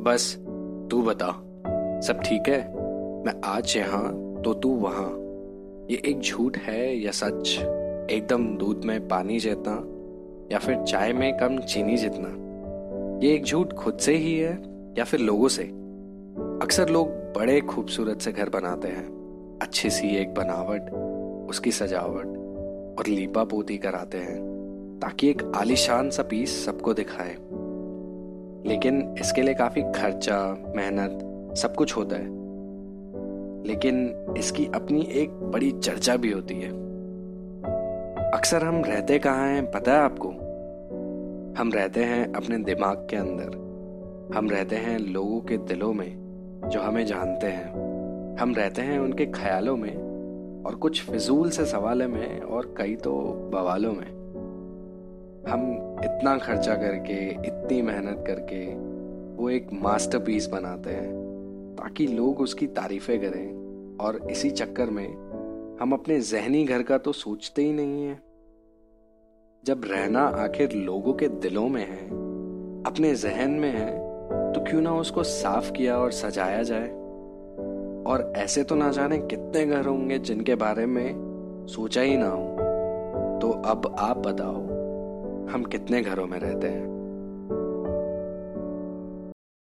बस, तू बता। सब ठीक है? मैं आज यहाँ तो तू वहाँ। ये एक झूठ है या सच? एकदम दूध में पानी जितना, या फिर चाय में कम चीनी जितना? ये एक झूठ खुद से ही है, या फिर लोगों से? अक्सर लोग बड़े खूबसूरत से घर बनाते हैं। अच्छी सी एक बनावट, उसकी सजावट, और लीपा पोती कराते हैं, ताकि एक आलिशान सा पीस सबको दिखाए। लेकिन इसके लिए काफ़ी खर्चा, मेहनत, सब कुछ होता है। लेकिन इसकी अपनी एक बड़ी चर्चा भी होती है। अक्सर हम रहते कहाँ हैं, पता है आपको? हम रहते हैं अपने दिमाग के अंदर। हम रहते हैं लोगों के दिलों में, जो हमें जानते हैं। हम रहते हैं उनके ख्यालों में, और कुछ फिजूल से सवालों में, और कई तो बवालों में। हम इतना खर्चा करके, इतनी मेहनत करके, वो एक मास्टरपीस बनाते हैं, ताकि लोग उसकी तारीफें करें। और इसी चक्कर में, हम अपने जहनी घर का तो सोचते ही नहीं है। जब रहना आखिर लोगों के दिलों में है, अपने जहन में है तो क्यों ना उसको साफ़ किया और सजाया जाए? और ऐसे तो ना जाने कितने घर होंगे जिनके बारे में सोचा ही ना हो। तो अब आप बताओ हम कितने घरों में रहते हैं?